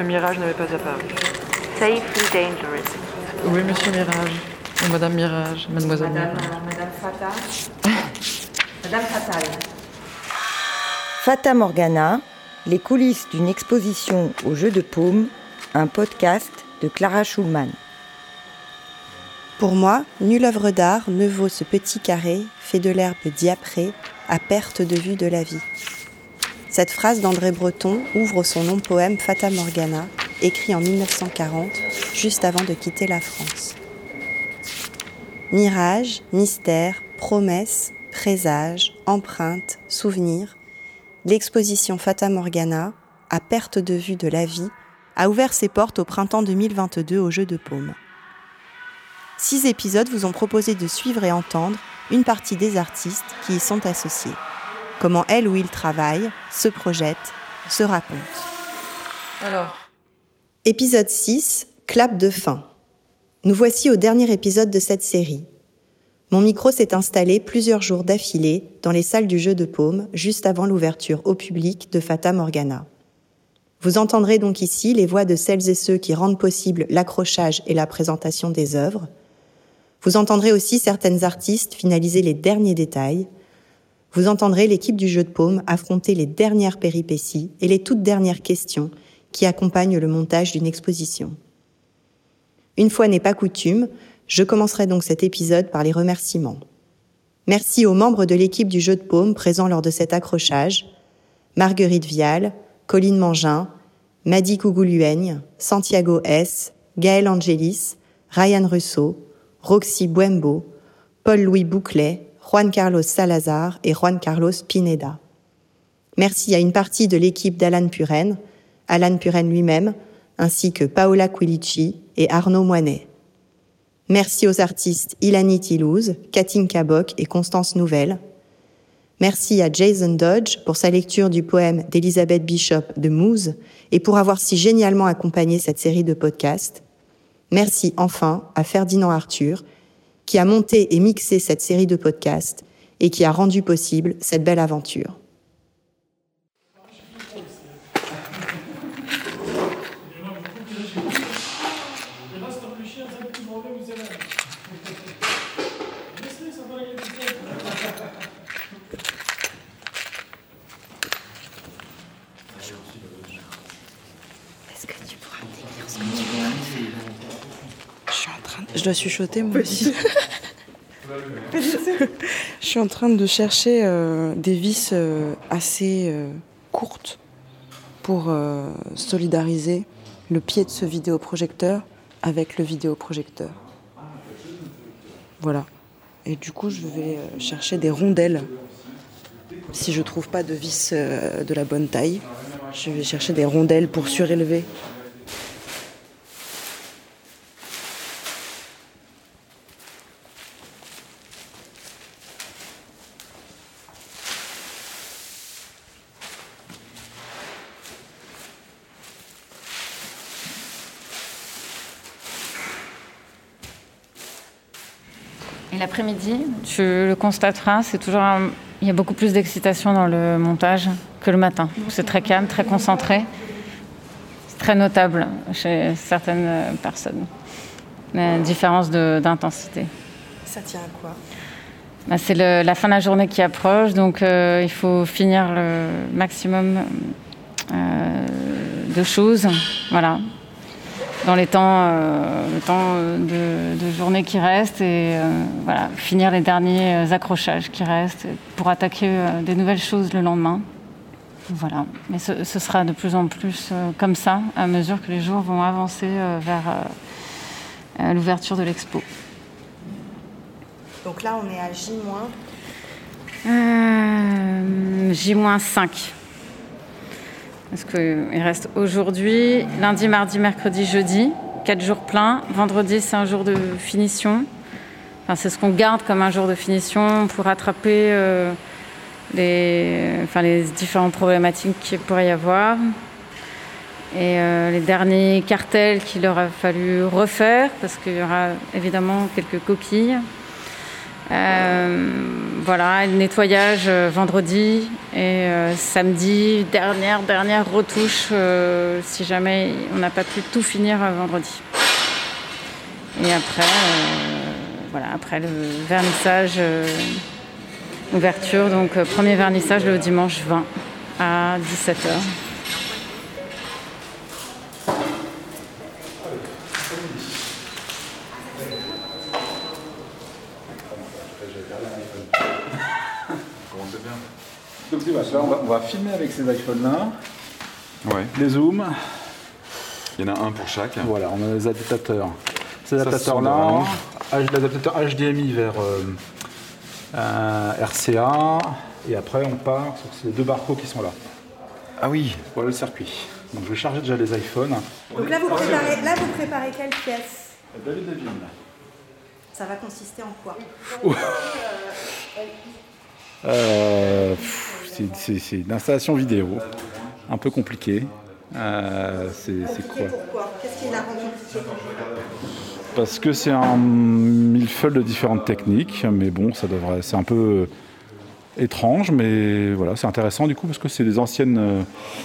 Le mirage n'avait pas apparu. Safely dangerous. Oui, monsieur Mirage. Ou Madame Mirage, Mademoiselle Madame, Mirage. Madame Fata. Madame Fatal. Fata Morgana, les coulisses d'une exposition au jeu de paume, un podcast de Clara Schulman. Pour moi, nulle œuvre d'art ne vaut ce petit carré fait de l'herbe diaprée à perte de vue de la vie. Cette phrase d'André Breton ouvre son long poème Fata Morgana, écrit en 1940, juste avant de quitter la France. Mirage, mystère, promesse, présage, empreinte, souvenir, l'exposition Fata Morgana, à perte de vue de la vie, a ouvert ses portes au printemps 2022 au jeu de paume. Six épisodes vous ont proposé de suivre et entendre une partie des artistes qui y sont associés. Comment elle ou il travaille, se projette, se raconte. Alors, Épisode 6, clap de fin. Nous voici au dernier épisode de cette série. Mon micro s'est installé plusieurs jours d'affilée dans les salles du jeu de paume juste avant l'ouverture au public de Fata Morgana. Vous entendrez donc ici les voix de celles et ceux qui rendent possible l'accrochage et la présentation des œuvres. Vous entendrez aussi certaines artistes finaliser les derniers détails. Vous entendrez l'équipe du jeu de paume affronter les dernières péripéties et les toutes dernières questions qui accompagnent le montage d'une exposition. Une fois n'est pas coutume, je commencerai donc cet épisode par les remerciements. Merci aux membres de l'équipe du jeu de paume présents lors de cet accrochage, Marguerite Vial, Colline Mangin, Madi Kougoulouaigne, Santiago S, Gaël Angelis, Ryan Russo, Roxy Buembo, Paul-Louis Bouclet, Juan Carlos Salazar et Juan Carlos Pineda. Merci à une partie de l'équipe d'Alan Puren, Alan Puren lui-même, ainsi que Paola Quilici et Arnaud Moinet. Merci aux artistes Ilani Tilouz, Katinka Bock et Constance Nouvelle. Merci à Jason Dodge pour sa lecture du poème d'Elizabeth Bishop de Mousse et pour avoir si génialement accompagné cette série de podcasts. Merci enfin à Ferdinand Arthur, qui a monté et mixé cette série de podcasts et qui a rendu possible cette belle aventure. Est-ce que tu pourras me décrire ce que tu veux Je suis en train de... Je dois chuchoter moi aussi. Je suis en train de chercher euh, des vis euh, assez euh, courtes pour solidariser le pied de ce vidéoprojecteur avec le vidéoprojecteur. Voilà. Et du coup, je vais chercher des rondelles. Si je trouve pas de vis de la bonne taille, je vais chercher des rondelles pour surélever. Et l'après-midi, tu le constateras, c'est toujours un- il y a beaucoup plus d'excitation dans le montage que le matin. C'est très calme, très concentré. C'est très notable chez certaines personnes. La différence d'intensité. Ça tient à quoi? Bah, c'est la fin de la journée qui approche, donc euh, il faut finir le maximum euh, de choses, voilà, dans les temps, euh, le temps de, de journée qui reste et euh, voilà, finir les derniers euh, accrochages qui restent pour attaquer euh, des nouvelles choses le lendemain. Voilà, mais ce, ce sera de plus en plus euh, comme ça à mesure que les jours vont avancer euh, vers euh, euh, l'ouverture de l'expo. Donc là, on est à J-. Euh, J-5. Parce qu'il reste aujourd'hui, lundi, mardi, mercredi, jeudi, quatre jours pleins. Vendredi, c'est un jour de finition. Enfin, c'est ce qu'on garde comme un jour de finition pour rattraper euh, les, enfin, les différentes problématiques qu'il pourrait y avoir. Et euh, les derniers cartels qu'il aura fallu refaire, parce qu'il y aura évidemment quelques coquilles. voilà, nettoyage vendredi et samedi, dernière, dernière retouche si jamais on n'a pas pu tout finir vendredi. Et après, voilà, après le vernissage, ouverture, donc premier vernissage le dimanche 20 à 17h. Va, on va filmer avec ces iPhones-là. Ouais. Les zooms. Il y en a un pour chaque. Voilà, on a les adaptateurs. Ces adaptateurs-là, l'adaptateur HDMI vers euh, RCA. Et après, on part sur ces deux barcodes qui sont là. Ah oui. Voilà le circuit. Donc je vais charger déjà les iPhones. Donc là, vous préparez, là, vous préparez quelle pièce? David Devine. Ça va consister en quoi? Euh, C'est une installation vidéo, un peu compliquée. Euh, c'est quoi Pourquoi? Qu'est-ce qui la rend compliquée Parce que c'est un millefeuille de différentes techniques, mais bon, ça devrait, c'est un peu étrange, mais voilà, c'est intéressant du coup parce que c'est des anciennes euh,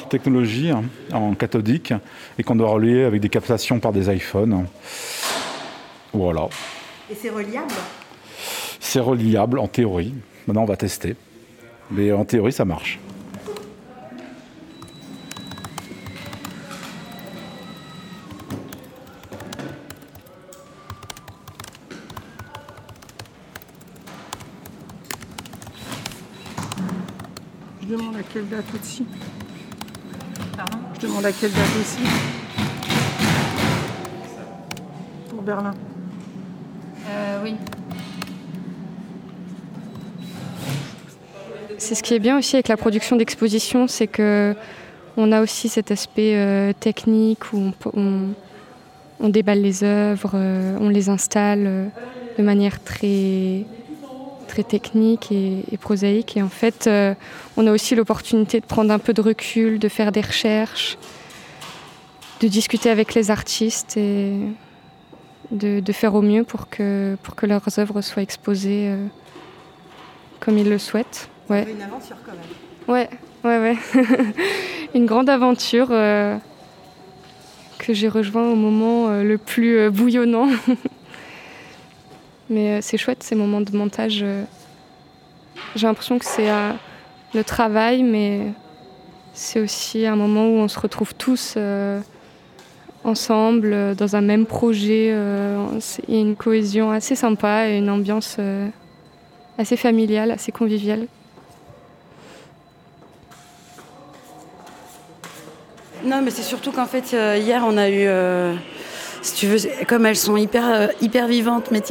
technologies hein, en cathodique et qu'on doit relier avec des captations par des iPhones. Voilà. Et c'est reliable? C'est reliable en théorie. Maintenant, on va tester. Mais en théorie, ça marche. Je demande à quelle date aussi. Pardon? Je demande à quelle date aussi. Pour Berlin. Euh, oui. C'est ce qui est bien aussi avec la production d'exposition, c'est que on a aussi cet aspect euh, technique où on, déballe les œuvres, euh, on les installe euh, de manière très très technique et, prosaïque. Et en fait, on a aussi l'opportunité de prendre un peu de recul, de faire des recherches, de discuter avec les artistes et de, de faire au mieux pour que, pour que leurs œuvres soient exposées comme ils le souhaitent. Ouais. Une aventure quand même. Ouais, ouais, ouais. une grande aventure euh, que j'ai rejoint au moment euh, le plus euh, bouillonnant. Mais c'est chouette ces moments de montage. j'ai l'impression que c'est le travail, mais c'est aussi un moment où on se retrouve tous ensemble dans un même projet. Il y a une cohésion assez sympa et une ambiance assez familiale, assez conviviale. Non, mais c'est surtout qu'en fait, euh, hier, on a eu. Euh, si tu veux, comme elles sont hyper, euh, hyper vivantes, mes,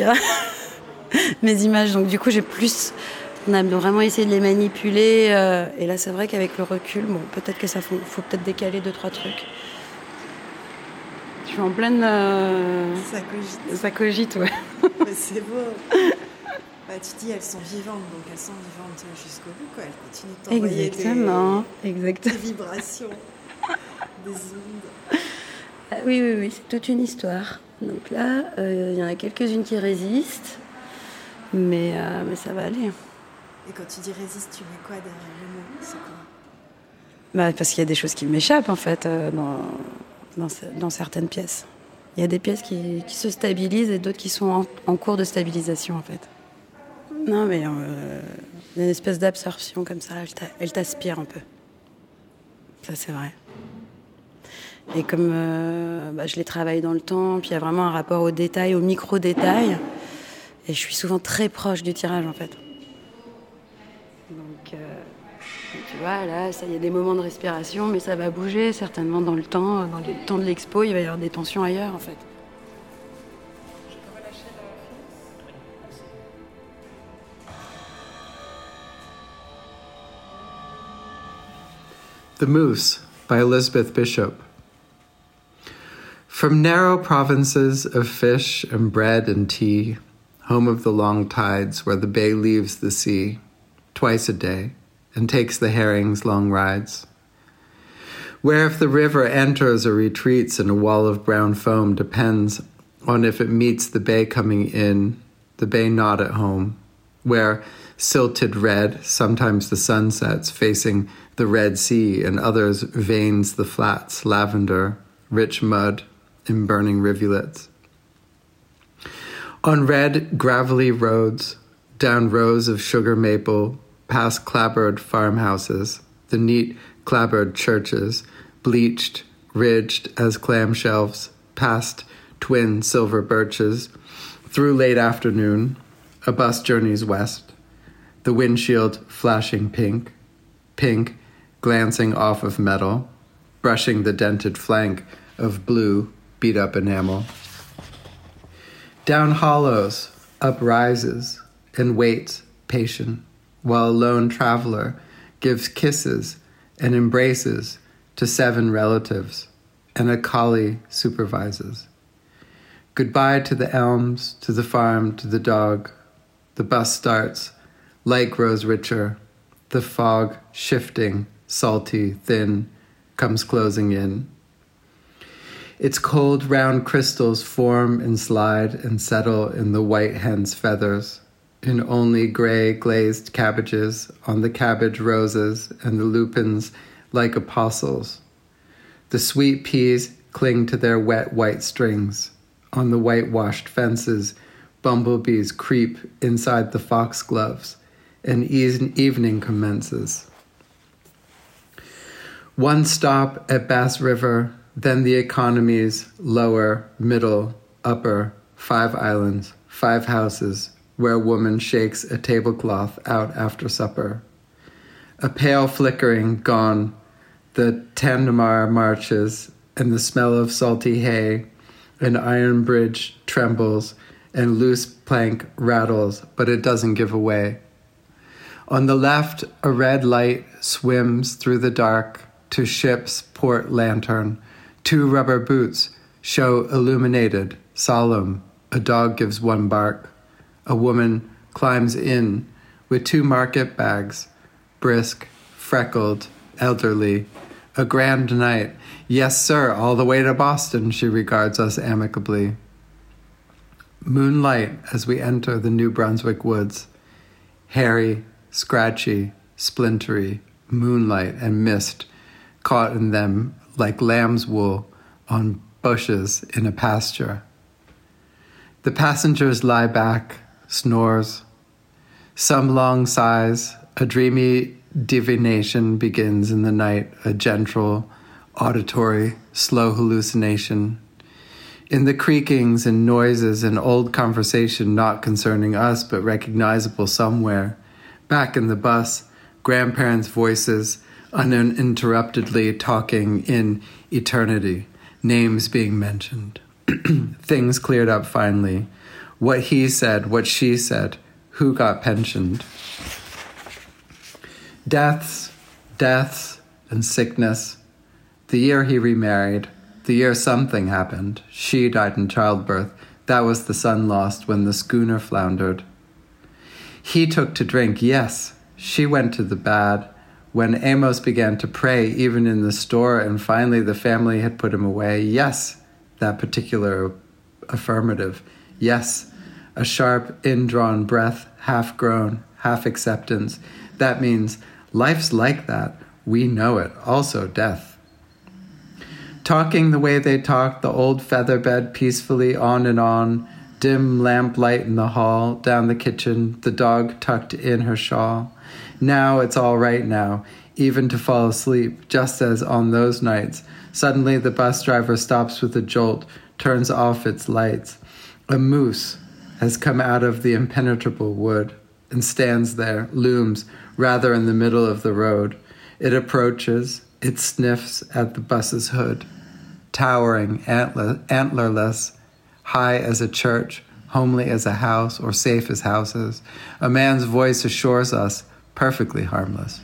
mes images, donc du coup, j'ai plus. On a vraiment essayé de les manipuler. et là, c'est vrai qu'avec le recul, bon, peut-être que ça faut, faut peut-être décaler deux, trois trucs. Je suis en pleine. Ça cogite. Ça cogite, ouais. mais c'est beau. Bah, tu dis elles sont vivantes, donc elles sont vivantes jusqu'au bout, quoi. Elles continuent de t'envoyer Exactement. Des, Exactement. Des vibrations. Ah oui, oui, oui, c'est toute une histoire. Donc là, euh, il y en a quelques-unes qui résistent, mais, euh, mais ça va aller. Et quand tu dis résiste, tu mets quoi derrière le mot? C'est quoi? Bah, Parce qu'il y a des choses qui m'échappent, en fait, euh, dans, dans, dans, certaines pièces. Il y a des pièces qui, qui se stabilisent et d'autres qui sont en, cours de stabilisation, en fait. Non, mais il y a une espèce d'absorption comme ça, elle t'aspire un peu. Ça, c'est vrai. Et comme euh, bah, je les travaille dans le temps, puis il y a vraiment un rapport au détail, au micro-détail, et je suis souvent très proche du tirage, en fait. Donc, euh, tu vois, là, il y a des moments de respiration, mais ça va bouger certainement dans le temps. Dans le temps de l'expo, il va y avoir des tensions ailleurs, en fait. The Moose by Elizabeth Bishop. From narrow provinces of fish and bread and tea, home of the long tides where the bay leaves the sea twice a day and takes the herring's long rides. Where if the river enters or retreats in a wall of brown foam depends on if it meets the bay coming in, the bay not at home, where silted red, sometimes the sun sets facing the Red Sea, and others veins the flats, lavender, rich mud, in burning rivulets. On red, gravelly roads, down rows of sugar maple, past clapboard farmhouses, the neat clapboard churches, bleached, ridged as clamshells, past twin silver birches, through late afternoon, a bus journeys west, the windshield flashing pink, pink glancing off of metal, brushing the dented flank of blue beat up enamel. Down hollows, up rises, and waits, patient, while a lone traveler gives kisses and embraces to seven relatives, and a collie supervises. Goodbye to the elms, to the farm, to the dog. The bus starts, light grows richer, the fog shifting, salty, thin, comes closing in. Its cold round crystals form and slide and settle in the white hen's feathers, in only gray glazed cabbages on the cabbage roses and the lupins like apostles. The sweet peas cling to their wet white strings. On the whitewashed fences, bumblebees creep inside the foxgloves, and evening commences. One stop at Bass River, then the economies lower, middle, upper, five islands, five houses, where woman shakes a tablecloth out after supper. A pale flickering gone, the Tandemar marches, and the smell of salty hay, an iron bridge trembles, and loose plank rattles, but it doesn't give away. On the left, a red light swims through the dark to ship's port lantern Two rubber boots show illuminated, solemn. A dog gives one bark. A woman climbs in with two market bags, brisk, freckled, elderly. A grand night. Yes, sir, all the way to Boston, she regards us amicably. Moonlight as we enter the New Brunswick woods. Hairy, scratchy, splintery, moonlight and mist caught in them like lamb's wool on bushes in a pasture. The passengers lie back, snores. Some long sighs, a dreamy divination begins in the night, a gentle, auditory, slow hallucination. In the creakings and noises and old conversation not concerning us but recognizable somewhere, back in the bus, grandparents' voices, uninterruptedly talking in eternity, names being mentioned. Things cleared up finally. What he said, what she said, who got pensioned. Deaths, deaths, and sickness. The year he remarried, the year something happened. She died in childbirth. That was the son lost when the schooner floundered. He took to drink, yes. She went to the bad when Amos began to pray, even in the store, and finally the family had put him away, yes, that particular affirmative, yes, a sharp, indrawn breath, half groan, half acceptance. That means life's like that. We know it. Also, death. Talking the way they talked, the old feather bed peacefully on and on, dim lamplight in the hall, down the kitchen, the dog tucked in her shawl. Now it's all right now, even to fall asleep, just as on those nights. Suddenly the bus driver stops with a jolt, turns off its lights. A moose has come out of the impenetrable wood and stands there, looms rather in the middle of the road. It approaches, it sniffs at the bus's hood, towering, antler, antlerless, high as a church, homely as a house, or safe as houses. A man's voice assures us perfectly harmless.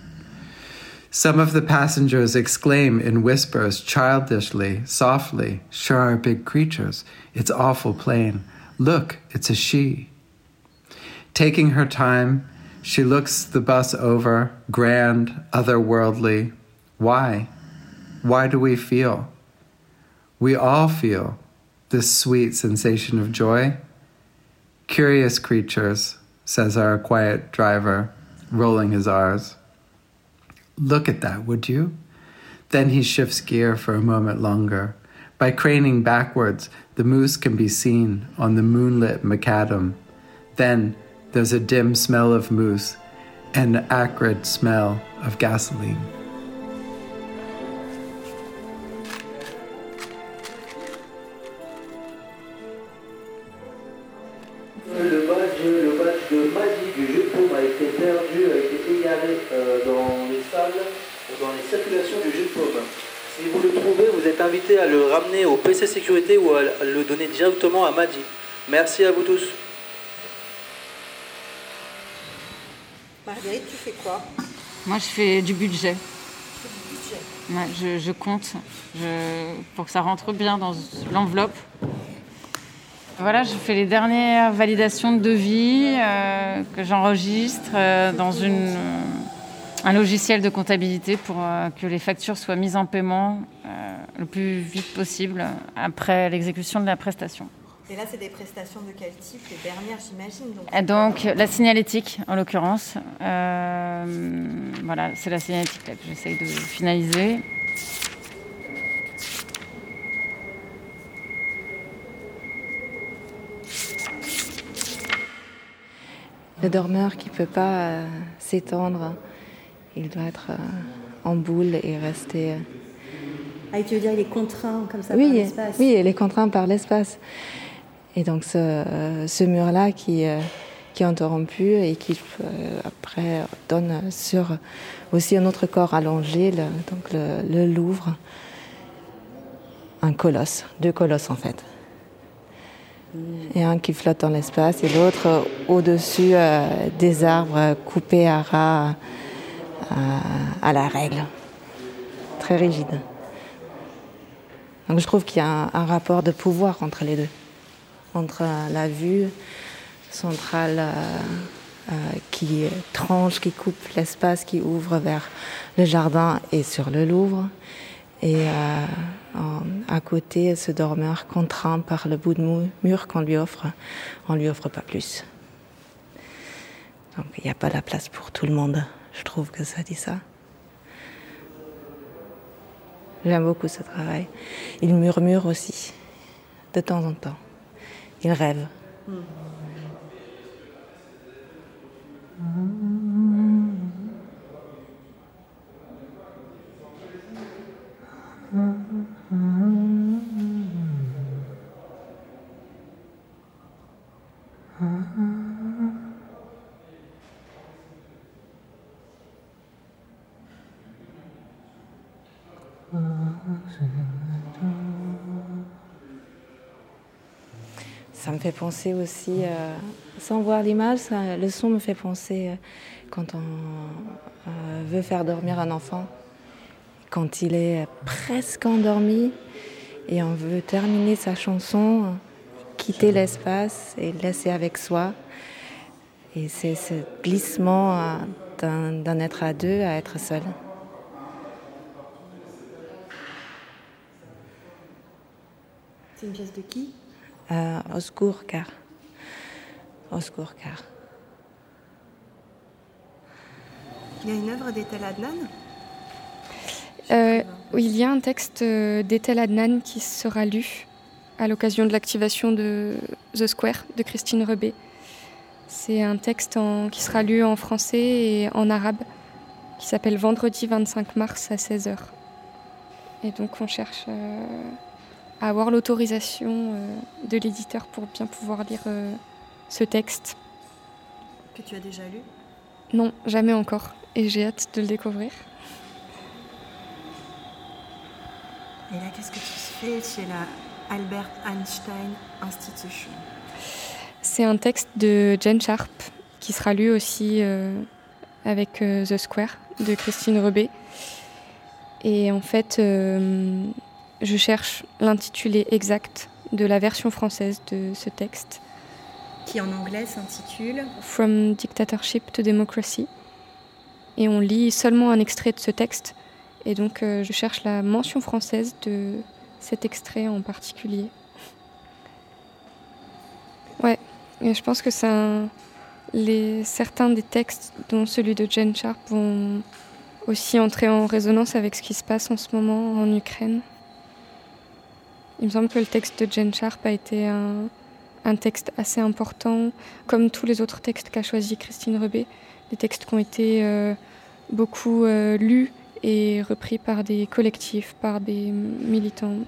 Some of the passengers exclaim in whispers, childishly, softly, Sure are big creatures. It's awful plain. Look, it's a she. Taking her time, she looks the bus over, grand, otherworldly. Why? Why do we feel? We all feel this sweet sensation of joy. Curious creatures, says our quiet driver, rolling his R's. Look at that, would you? Then he shifts gear for a moment longer. By craning backwards, the moose can be seen on the moonlit macadam. Then there's a dim smell of moose and an acrid smell of gasoline. Vous êtes invité à le ramener au PC sécurité ou à le donner directement à Madi. Merci à vous tous. Marguerite, tu fais quoi? Moi, je fais du budget. Du budget. Ouais, je, je compte je- pour que ça rentre bien dans l'enveloppe. Voilà, je fais les dernières validations de devis euh, que j'enregistre euh, dans une, euh, un logiciel de comptabilité pour euh, que les factures soient mises en paiement euh, le plus vite possible après l'exécution de la prestation. Et là, c'est des prestations de quel type Les dernières, j'imagine. Donc, donc la signalétique, en l'occurrence, euh, voilà, c'est la signalétique là, que j'essaye de finaliser. Le dormeur qui ne peut pas euh, s'étendre, il doit être euh, en boule et rester. euh, Ah, et tu veux dire, il est contraint comme ça par oui, l'espace oui, il est contraint par l'espace. Et donc ce, euh, ce mur-là qui, qui est interrompu et qui après donne sur aussi un autre corps allongé, le- donc le, le Louvre, un colosse, deux colosses en fait. Et un qui flotte dans l'espace et l'autre au-dessus des arbres coupés à ras à la règle, très rigide. Donc je trouve qu'il y a un, rapport de pouvoir entre les deux, entre la vue centrale euh, euh, qui tranche, qui coupe l'espace, qui ouvre vers le jardin et sur le Louvre, et euh, à côté ce dormeur contraint par le bout de mur qu'on lui offre, on lui offre pas plus. Donc il n'y a pas la place pour tout le monde. Je trouve que ça dit ça. J'aime beaucoup ce travail. Il murmure aussi, de temps en temps. Il rêve. Ça me fait penser aussi, euh, sans voir l'image, le son me fait penser euh, quand on euh, veut faire dormir un enfant, quand il est presque endormi et on veut terminer sa chanson, quitter l'espace et le laisser avec soi. Et c'est ce glissement d'un être à deux à être seul. C'est une pièce de qui? Euh, au secours, car. Au secours, car. Il y a une œuvre d'Ethel Adnan? Euh, oui, il y a un texte euh, d'Ethel Adnan qui sera lu à l'occasion de l'activation de The Square de Christine Rebet. C'est un texte en- qui sera lu en français et en arabe qui s'appelle Vendredi 25 mars à 16h. Et donc on cherche euh, avoir l'autorisation euh, de l'éditeur pour bien pouvoir lire euh, ce texte. que tu as déjà lu? Non, jamais encore. Et j'ai hâte de le découvrir. Et là, qu'est-ce que tu fais chez la Albert Einstein Institution? C'est un texte de Jane Sharp qui sera lu aussi euh, avec euh, The Square de Christine Rebet. Et en fait, euh, je cherche l'intitulé exact de la version française de ce texte. Qui en anglais s'intitule From Dictatorship to Democracy. Et on lit seulement un extrait de ce texte. Et donc, euh, je cherche la mention française de cet extrait en particulier. Ouais, et je pense que c'est un- les, certains des textes, dont celui de Jane Sharp, vont aussi entrer en résonance avec ce qui se passe en ce moment en Ukraine. Il me semble que le texte de Jane Sharp a été un, texte assez important, comme tous les autres textes qu'a choisi Christine Rebet, des textes qui ont été euh, beaucoup euh, lus et repris par des collectifs, par des militants,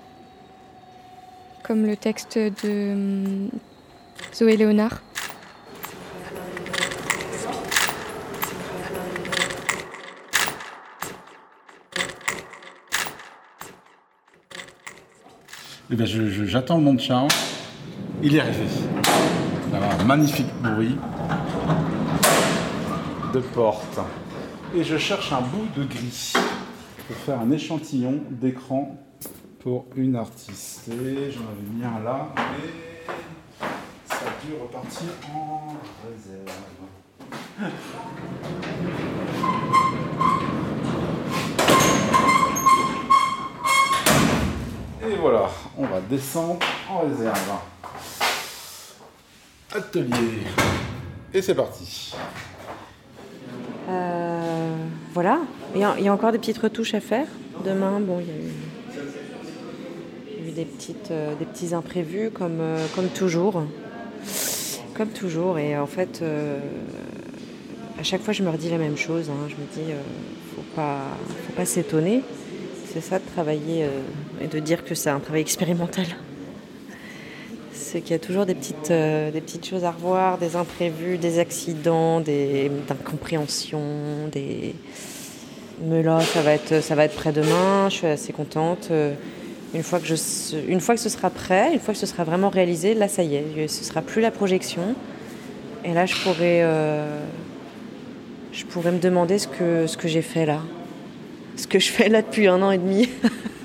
comme le texte de euh, Zoé Léonard. Eh j'attends le monde charme. Il est arrivé. un magnifique bruit de porte. Et je cherche un bout de gris pour faire un échantillon d'écran pour une artiste. Et j'en avais mis un là, mais ça a dû repartir en réserve. Voilà, on va descendre en réserve atelier. Et c'est parti. Euh, voilà. Il y, a, encore des petites retouches à faire. Demain, bon, il y a eu, euh, des petits imprévus comme, euh, comme toujours. Comme toujours. Et en fait, à chaque fois, je me redis la même chose. Hein. Je me dis, faut pas, faut pas s'étonner. C'est ça de travailler et de dire que c'est un travail expérimental c'est qu'il y a toujours des petites, euh, des petites choses à revoir, des imprévus, des accidents, des incompréhensions, des... Mais là, ça va être, ça va être prêt demain, je suis assez contente. Euh, une fois, que je, une fois que ce sera prêt, une fois que ce sera vraiment réalisé, là, ça y est, ce sera plus la projection. Et là, je pourrais, euh, je pourrais me demander ce que, ce que j'ai fait là. Ce que je fais là depuis un an et demi.